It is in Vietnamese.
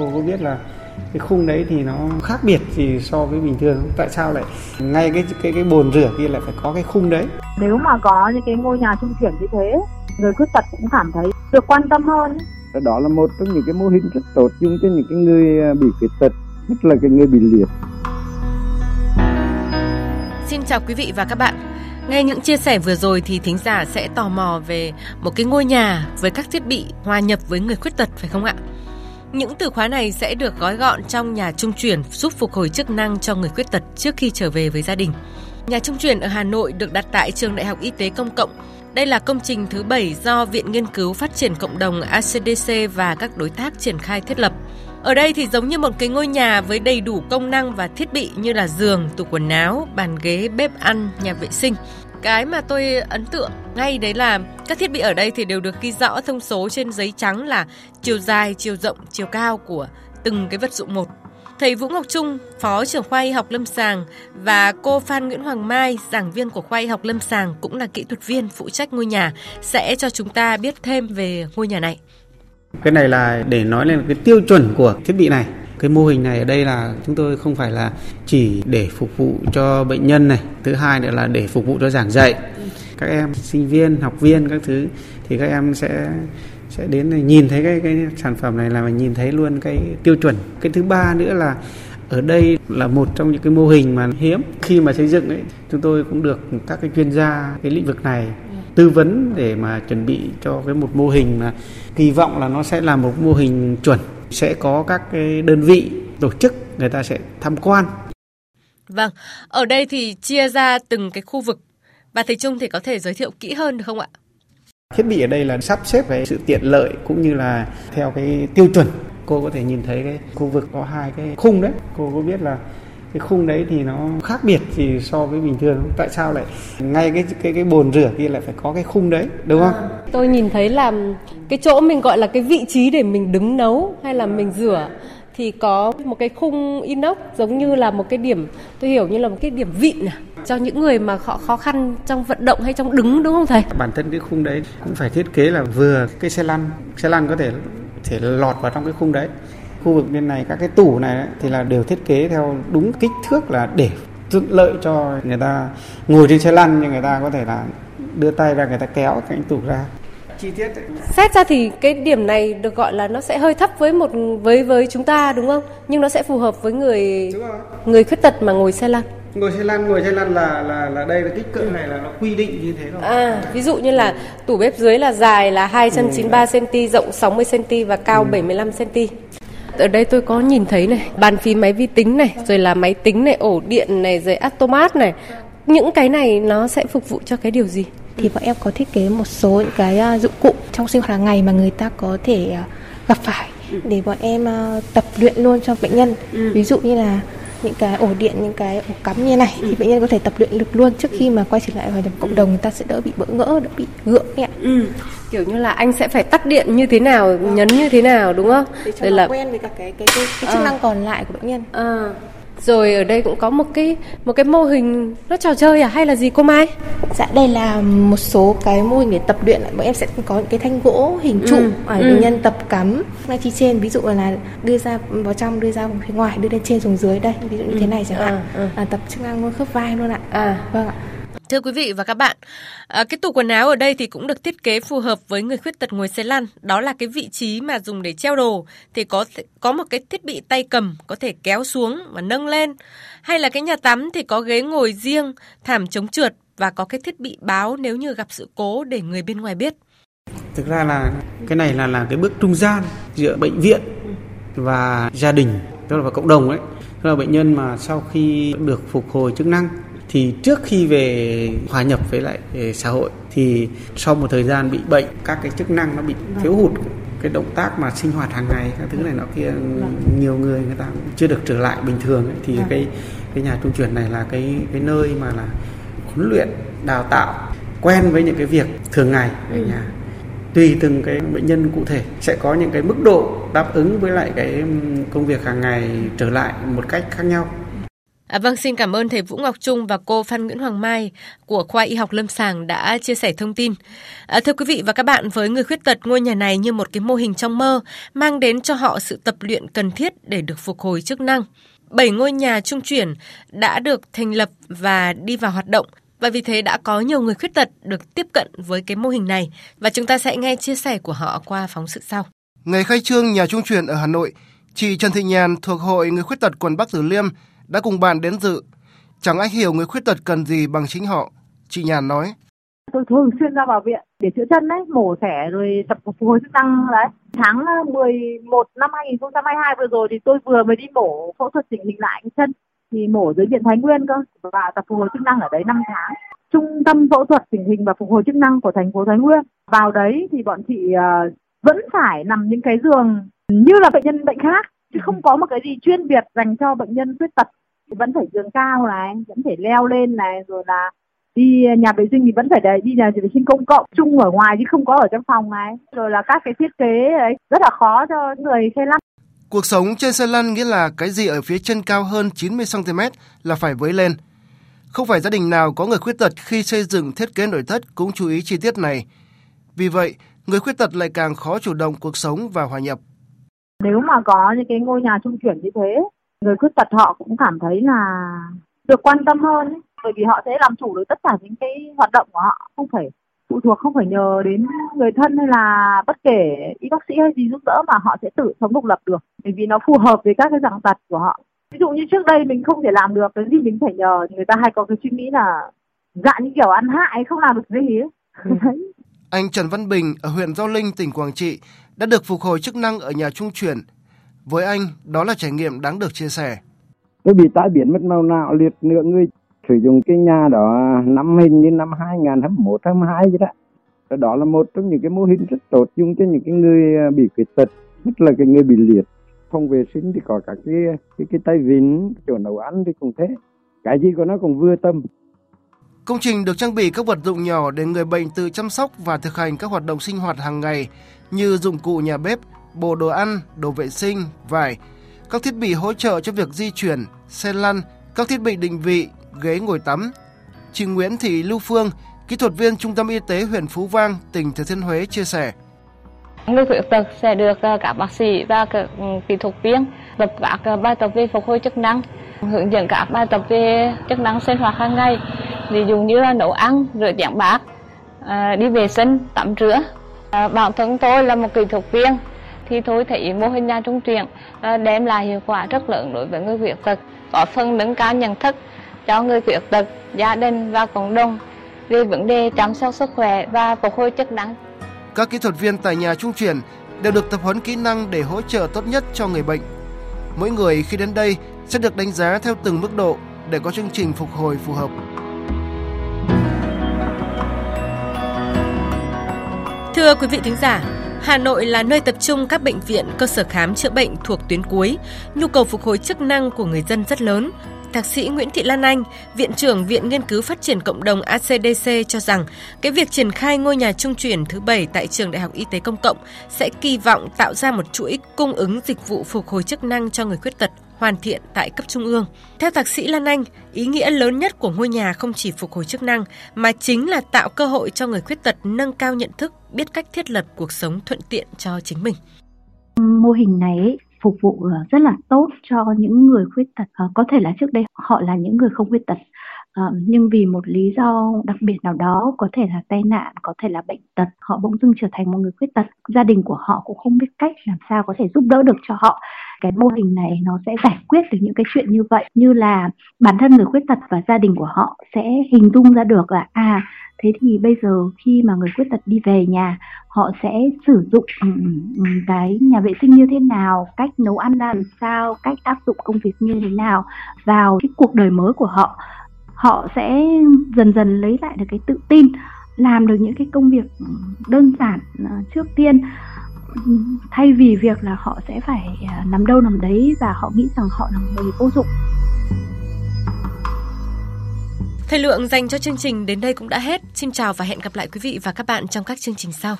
cô có biết là cái khung đấy thì nó khác biệt gì so với bình thường tại sao lại ngay cái cái cái bồn rửa kia lại phải có cái khung đấy nếu mà có những cái ngôi nhà trung chuyển như thế người khuyết tật cũng cảm thấy được quan tâm hơn đó là một trong những cái mô hình rất tốt dùng cho những cái người à, bị khuyết tật nhất là cái người bị liệt Xin chào quý vị và các bạn. Nghe những chia sẻ vừa rồi thì thính giả sẽ tò mò về một cái ngôi nhà với các thiết bị hòa nhập với người khuyết tật phải không ạ? Những từ khóa này sẽ được gói gọn trong nhà trung chuyển giúp phục hồi chức năng cho người khuyết tật trước khi trở về với gia đình. Nhà trung chuyển ở Hà Nội được đặt tại Trường Đại học Y tế Công cộng. Đây là công trình thứ 7 do Viện Nghiên cứu Phát triển Cộng đồng ACDC và các đối tác triển khai thiết lập. Ở đây thì giống như một cái ngôi nhà với đầy đủ công năng và thiết bị như là giường, tủ quần áo, bàn ghế, bếp ăn, nhà vệ sinh. Cái mà tôi ấn tượng ngay đấy là các thiết bị ở đây thì đều được ghi rõ thông số trên giấy trắng là chiều dài, chiều rộng, chiều cao của từng cái vật dụng một. Thầy Vũ Ngọc Trung, Phó trưởng khoa y học lâm sàng và cô Phan Nguyễn Hoàng Mai, giảng viên của khoa y học lâm sàng cũng là kỹ thuật viên phụ trách ngôi nhà sẽ cho chúng ta biết thêm về ngôi nhà này. cái này là để nói lên cái tiêu chuẩn của thiết bị này cái mô hình này ở đây là chúng tôi không phải là chỉ để phục vụ cho bệnh nhân này, thứ hai nữa là để phục vụ cho giảng dạy. Các em sinh viên, học viên các thứ thì các em sẽ sẽ đến này, nhìn thấy cái cái sản phẩm này là mình nhìn thấy luôn cái tiêu chuẩn. Cái thứ ba nữa là ở đây là một trong những cái mô hình mà hiếm. Khi mà xây dựng ấy, chúng tôi cũng được các cái chuyên gia cái lĩnh vực này tư vấn để mà chuẩn bị cho cái một mô hình mà kỳ vọng là nó sẽ là một mô hình chuẩn sẽ có các cái đơn vị tổ chức người ta sẽ tham quan. Vâng, ở đây thì chia ra từng cái khu vực. Và thầy Trung thì có thể giới thiệu kỹ hơn được không ạ? thiết bị ở đây là sắp xếp cái sự tiện lợi cũng như là theo cái tiêu chuẩn. Cô có thể nhìn thấy cái khu vực có hai cái khung đấy. Cô có biết là cái khung đấy thì nó khác biệt gì so với bình thường không? tại sao lại ngay cái cái cái bồn rửa kia lại phải có cái khung đấy đúng không Tôi nhìn thấy là cái chỗ mình gọi là cái vị trí để mình đứng nấu hay là mình rửa thì có một cái khung inox giống như là một cái điểm tôi hiểu như là một cái điểm vịn à, cho những người mà họ khó khăn trong vận động hay trong đứng đúng không thầy? bản thân cái khung đấy cũng phải thiết kế là vừa cái xe lăn xe lăn có thể thể lọt vào trong cái khung đấy khu vực bên này các cái tủ này ấy, thì là đều thiết kế theo đúng kích thước là để thuận lợi cho người ta ngồi trên xe lăn nhưng người ta có thể là đưa tay ra người ta kéo cánh tủ ra chi tiết ấy, Xét ra thì cái điểm này được gọi là nó sẽ hơi thấp với một với với chúng ta đúng không? Nhưng nó sẽ phù hợp với người người khuyết tật mà ngồi xe lăn. ngồi xe lăn ngồi xe lăn là là là đây là kích cỡ này là nó quy định như thế rồi À, ví dụ như là tủ bếp dưới là dài là 293 cm, rộng 60 cm và cao 75 cm. Ở đây tôi có nhìn thấy này, bàn phím máy vi tính này, rồi là máy tính này, ổ điện này, rồi automat này. Những cái này nó sẽ phục vụ cho cái điều gì? thì bọn em có thiết kế một số những cái à, dụng cụ trong sinh hoạt hàng ngày mà người ta có thể à, gặp phải để bọn em à, tập luyện luôn cho bệnh nhân ví dụ như là những cái ổ điện những cái ổ cắm như này thì bệnh nhân có thể tập luyện được luôn trước khi mà quay trở lại hòa nhập cộng đồng. Người ta sẽ đỡ bị bỡ ngỡ đỡ bị gượng ấy ạ. Ừ. Kiểu như là anh sẽ phải tắt điện như thế nào, nhấn như thế nào đúng không? để cho nó là quen với cả cái cái cái, cái chức năng còn lại của bệnh nhân. À, rồi ở đây cũng có một cái một cái mô hình nó trò chơi à? Hay là gì cô Mai? Dạ đây là một số cái mô hình để tập luyện. Bọn em sẽ có những cái thanh gỗ hình trụ Ừ, ở ừ. nhân tập cắm ngay chi trên. Ví dụ là đưa ra vào trong đưa ra phía ngoài đưa lên trên xuống dưới đây. Ví dụ như thế này chẳng hạn. à, à. là tập chức năng luôn khớp vai luôn ạ. À, vâng ạ Thưa quý vị và các bạn, à, cái tủ quần áo ở đây thì cũng được thiết kế phù hợp với người khuyết tật ngồi xe lăn. Đó là cái vị trí mà dùng để treo đồ thì có có một cái thiết bị tay cầm có thể kéo xuống và nâng lên. Hay là cái nhà tắm thì có ghế ngồi riêng, thảm chống trượt và có cái thiết bị báo nếu như gặp sự cố để người bên ngoài biết. thực ra là cái này là là cái bước trung gian giữa bệnh viện và gia đình tức là và cộng đồng ấy tức là bệnh nhân mà sau khi được phục hồi chức năng thì trước khi về hòa nhập với lại xã hội thì sau một thời gian bị bệnh các cái chức năng nó bị thiếu hụt cái động tác mà sinh hoạt hàng ngày các thứ này nọ kia nhiều người người ta cũng chưa được trở lại bình thường ấy, thì cái cái nhà trung chuyển này là cái cái nơi mà là huấn luyện đào tạo quen với những cái việc thường ngày ở nhà. Tùy từng cái bệnh nhân cụ thể sẽ có những cái mức độ đáp ứng với lại cái công việc hàng ngày trở lại một cách khác nhau À, vâng, xin cảm ơn thầy Vũ Ngọc Trung và cô Phan Nguyễn Hoàng Mai của khoa y học lâm sàng đã chia sẻ thông tin. À, thưa quý vị và các bạn, với người khuyết tật, ngôi nhà này như một cái mô hình trong mơ, mang đến cho họ sự tập luyện cần thiết để được phục hồi chức năng. Bảy ngôi nhà trung chuyển đã được thành lập và đi vào hoạt động và vì thế đã có nhiều người khuyết tật được tiếp cận với cái mô hình này và chúng ta sẽ nghe chia sẻ của họ qua phóng sự sau. Ngày khai trương nhà trung chuyển ở Hà Nội, chị Trần Thị Nhàn thuộc Hội Người Khuyết tật quận Bắc Từ Liêm đã cùng bạn đến dự. Chẳng ai hiểu người khuyết tật cần gì bằng chính họ. Chị Nhàn nói. Tôi thường xuyên ra vào viện để chữa chân đấy, mổ xẻ rồi tập phục hồi chức năng đấy. Tháng ờ, 11 năm 2022 vừa rồi thì tôi vừa mới đi mổ phẫu thuật chỉnh hình lại cái chân thì mổ dưới viện Thái Nguyên cơ và tập phục hồi chức năng ở đấy 5 tháng. Trung tâm phẫu thuật chỉnh hình và phục hồi chức năng của thành phố Thái Nguyên. Vào đấy thì bọn chị uh, vẫn phải nằm những cái giường như là bệnh nhân bệnh khác chứ không có một cái gì chuyên biệt dành cho bệnh nhân khuyết tật vẫn phải giường cao này vẫn phải leo lên này rồi là đi nhà vệ sinh thì vẫn phải đi nhà vệ sinh công cộng chung ở ngoài chứ không có ở trong phòng này rồi là các cái thiết kế ấy rất là khó cho người xe lăn Cuộc sống trên xe lăn nghĩa là cái gì ở phía chân cao hơn 90 cm là phải với lên. Không phải gia đình nào có người khuyết tật khi xây dựng thiết kế nội thất cũng chú ý chi tiết này. Vì vậy, người khuyết tật lại càng khó chủ động cuộc sống và hòa nhập. Nếu mà có những cái ngôi nhà trung chuyển như thế, người khuyết tật họ cũng cảm thấy là được quan tâm hơn ấy. bởi vì họ sẽ làm chủ được tất cả những cái hoạt động của họ, không phải phụ thuộc không phải nhờ đến người thân hay là bất kể y bác sĩ hay gì giúp đỡ mà họ sẽ tự sống độc lập được bởi vì nó phù hợp với các cái dạng tật của họ ví dụ như trước đây mình không thể làm được cái gì mình phải nhờ người ta hay có cái suy nghĩ là dạng như kiểu ăn hại không làm được gì ấy. Ừ. Anh Trần Văn Bình ở huyện Gio Linh, tỉnh Quảng Trị đã được phục hồi chức năng ở nhà trung chuyển. Với anh, đó là trải nghiệm đáng được chia sẻ. Tôi bị tai biến mất màu não liệt nửa người sử dụng cái nhà đó năm hình như năm 2021 22 vậy đó. Đó là một trong những cái mô hình rất tốt dùng cho những cái người à, bị khuyết tật, nhất là cái người bị liệt. Phòng vệ sinh thì có các cái cái, cái tay vịn, chỗ nấu ăn thì cũng thế. Cái gì của nó cũng vừa tâm. Công trình được trang bị các vật dụng nhỏ để người bệnh tự chăm sóc và thực hành các hoạt động sinh hoạt hàng ngày như dụng cụ nhà bếp, bộ đồ ăn, đồ vệ sinh, vải, các thiết bị hỗ trợ cho việc di chuyển, xe lăn, các thiết bị định vị, ghế ngồi tắm. Chị Nguyễn Thị Lưu Phương, kỹ thuật viên Trung tâm Y tế huyện Phú Vang, tỉnh Thừa Thiên Huế chia sẻ. Người khuyết tật sẽ được cả các bác sĩ và các ừ, kỹ thuật viên tập các ờ, bài tập về phục hồi chức năng, hướng dẫn các bài tập về chức năng sinh hoạt hàng ngày, ví dụ như là nấu ăn, rửa chén bát, ờ, đi vệ sinh, tắm rửa. Bản thân tôi là một kỹ thuật viên thì tôi thấy mô hình nhà trung chuyển đem lại hiệu quả rất lớn đối với người khuyết tật, có phần nâng cao nhận thức cho người khuyết tật, gia đình và cộng đồng về vấn đề chăm sóc sức khỏe và phục hồi chức năng. Các kỹ thuật viên tại nhà trung chuyển đều được tập huấn kỹ năng để hỗ trợ tốt nhất cho người bệnh. Mỗi người khi đến đây sẽ được đánh giá theo từng mức độ để có chương trình phục hồi phù hợp. Thưa quý vị thính giả, Hà Nội là nơi tập trung các bệnh viện, cơ sở khám chữa bệnh thuộc tuyến cuối. Nhu cầu phục hồi chức năng của người dân rất lớn. Thạc sĩ Nguyễn Thị Lan Anh, Viện trưởng Viện Nghiên cứu Phát triển Cộng đồng ACDC cho rằng cái việc triển khai ngôi nhà trung chuyển thứ bảy tại Trường Đại học Y tế Công cộng sẽ kỳ vọng tạo ra một chuỗi cung ứng dịch vụ phục hồi chức năng cho người khuyết tật hoàn thiện tại cấp trung ương. Theo thạc sĩ Lan Anh, ý nghĩa lớn nhất của ngôi nhà không chỉ phục hồi chức năng mà chính là tạo cơ hội cho người khuyết tật nâng cao nhận thức, biết cách thiết lập cuộc sống thuận tiện cho chính mình. Mô hình này phục vụ ờ, rất là tốt cho những người khuyết tật ờ, có thể là trước đây họ là những người không khuyết tật Ờ, nhưng vì một lý do đặc biệt nào đó, có thể là tai nạn, có thể là bệnh tật, họ bỗng dưng trở thành một người khuyết tật. Gia đình của họ cũng không biết cách làm sao có thể giúp đỡ được cho họ. Cái mô hình này nó sẽ giải quyết được những cái chuyện như vậy, như là bản thân người khuyết tật và gia đình của họ sẽ hình dung ra được là à thế thì bây giờ khi mà người khuyết tật đi về nhà, họ sẽ sử dụng cái nhà vệ sinh như thế nào, cách nấu ăn ra làm sao, cách áp dụng công việc như thế nào vào cái cuộc đời mới của họ họ sẽ dần dần lấy lại được cái tự tin, làm được những cái công việc đơn giản ờ, trước tiên thay vì việc là họ sẽ phải ờ, nằm đâu nằm đấy và họ nghĩ rằng họ là người vô dụng Thời lượng dành cho chương trình đến đây cũng đã hết. Xin chào và hẹn gặp lại quý vị và các bạn trong các chương trình sau.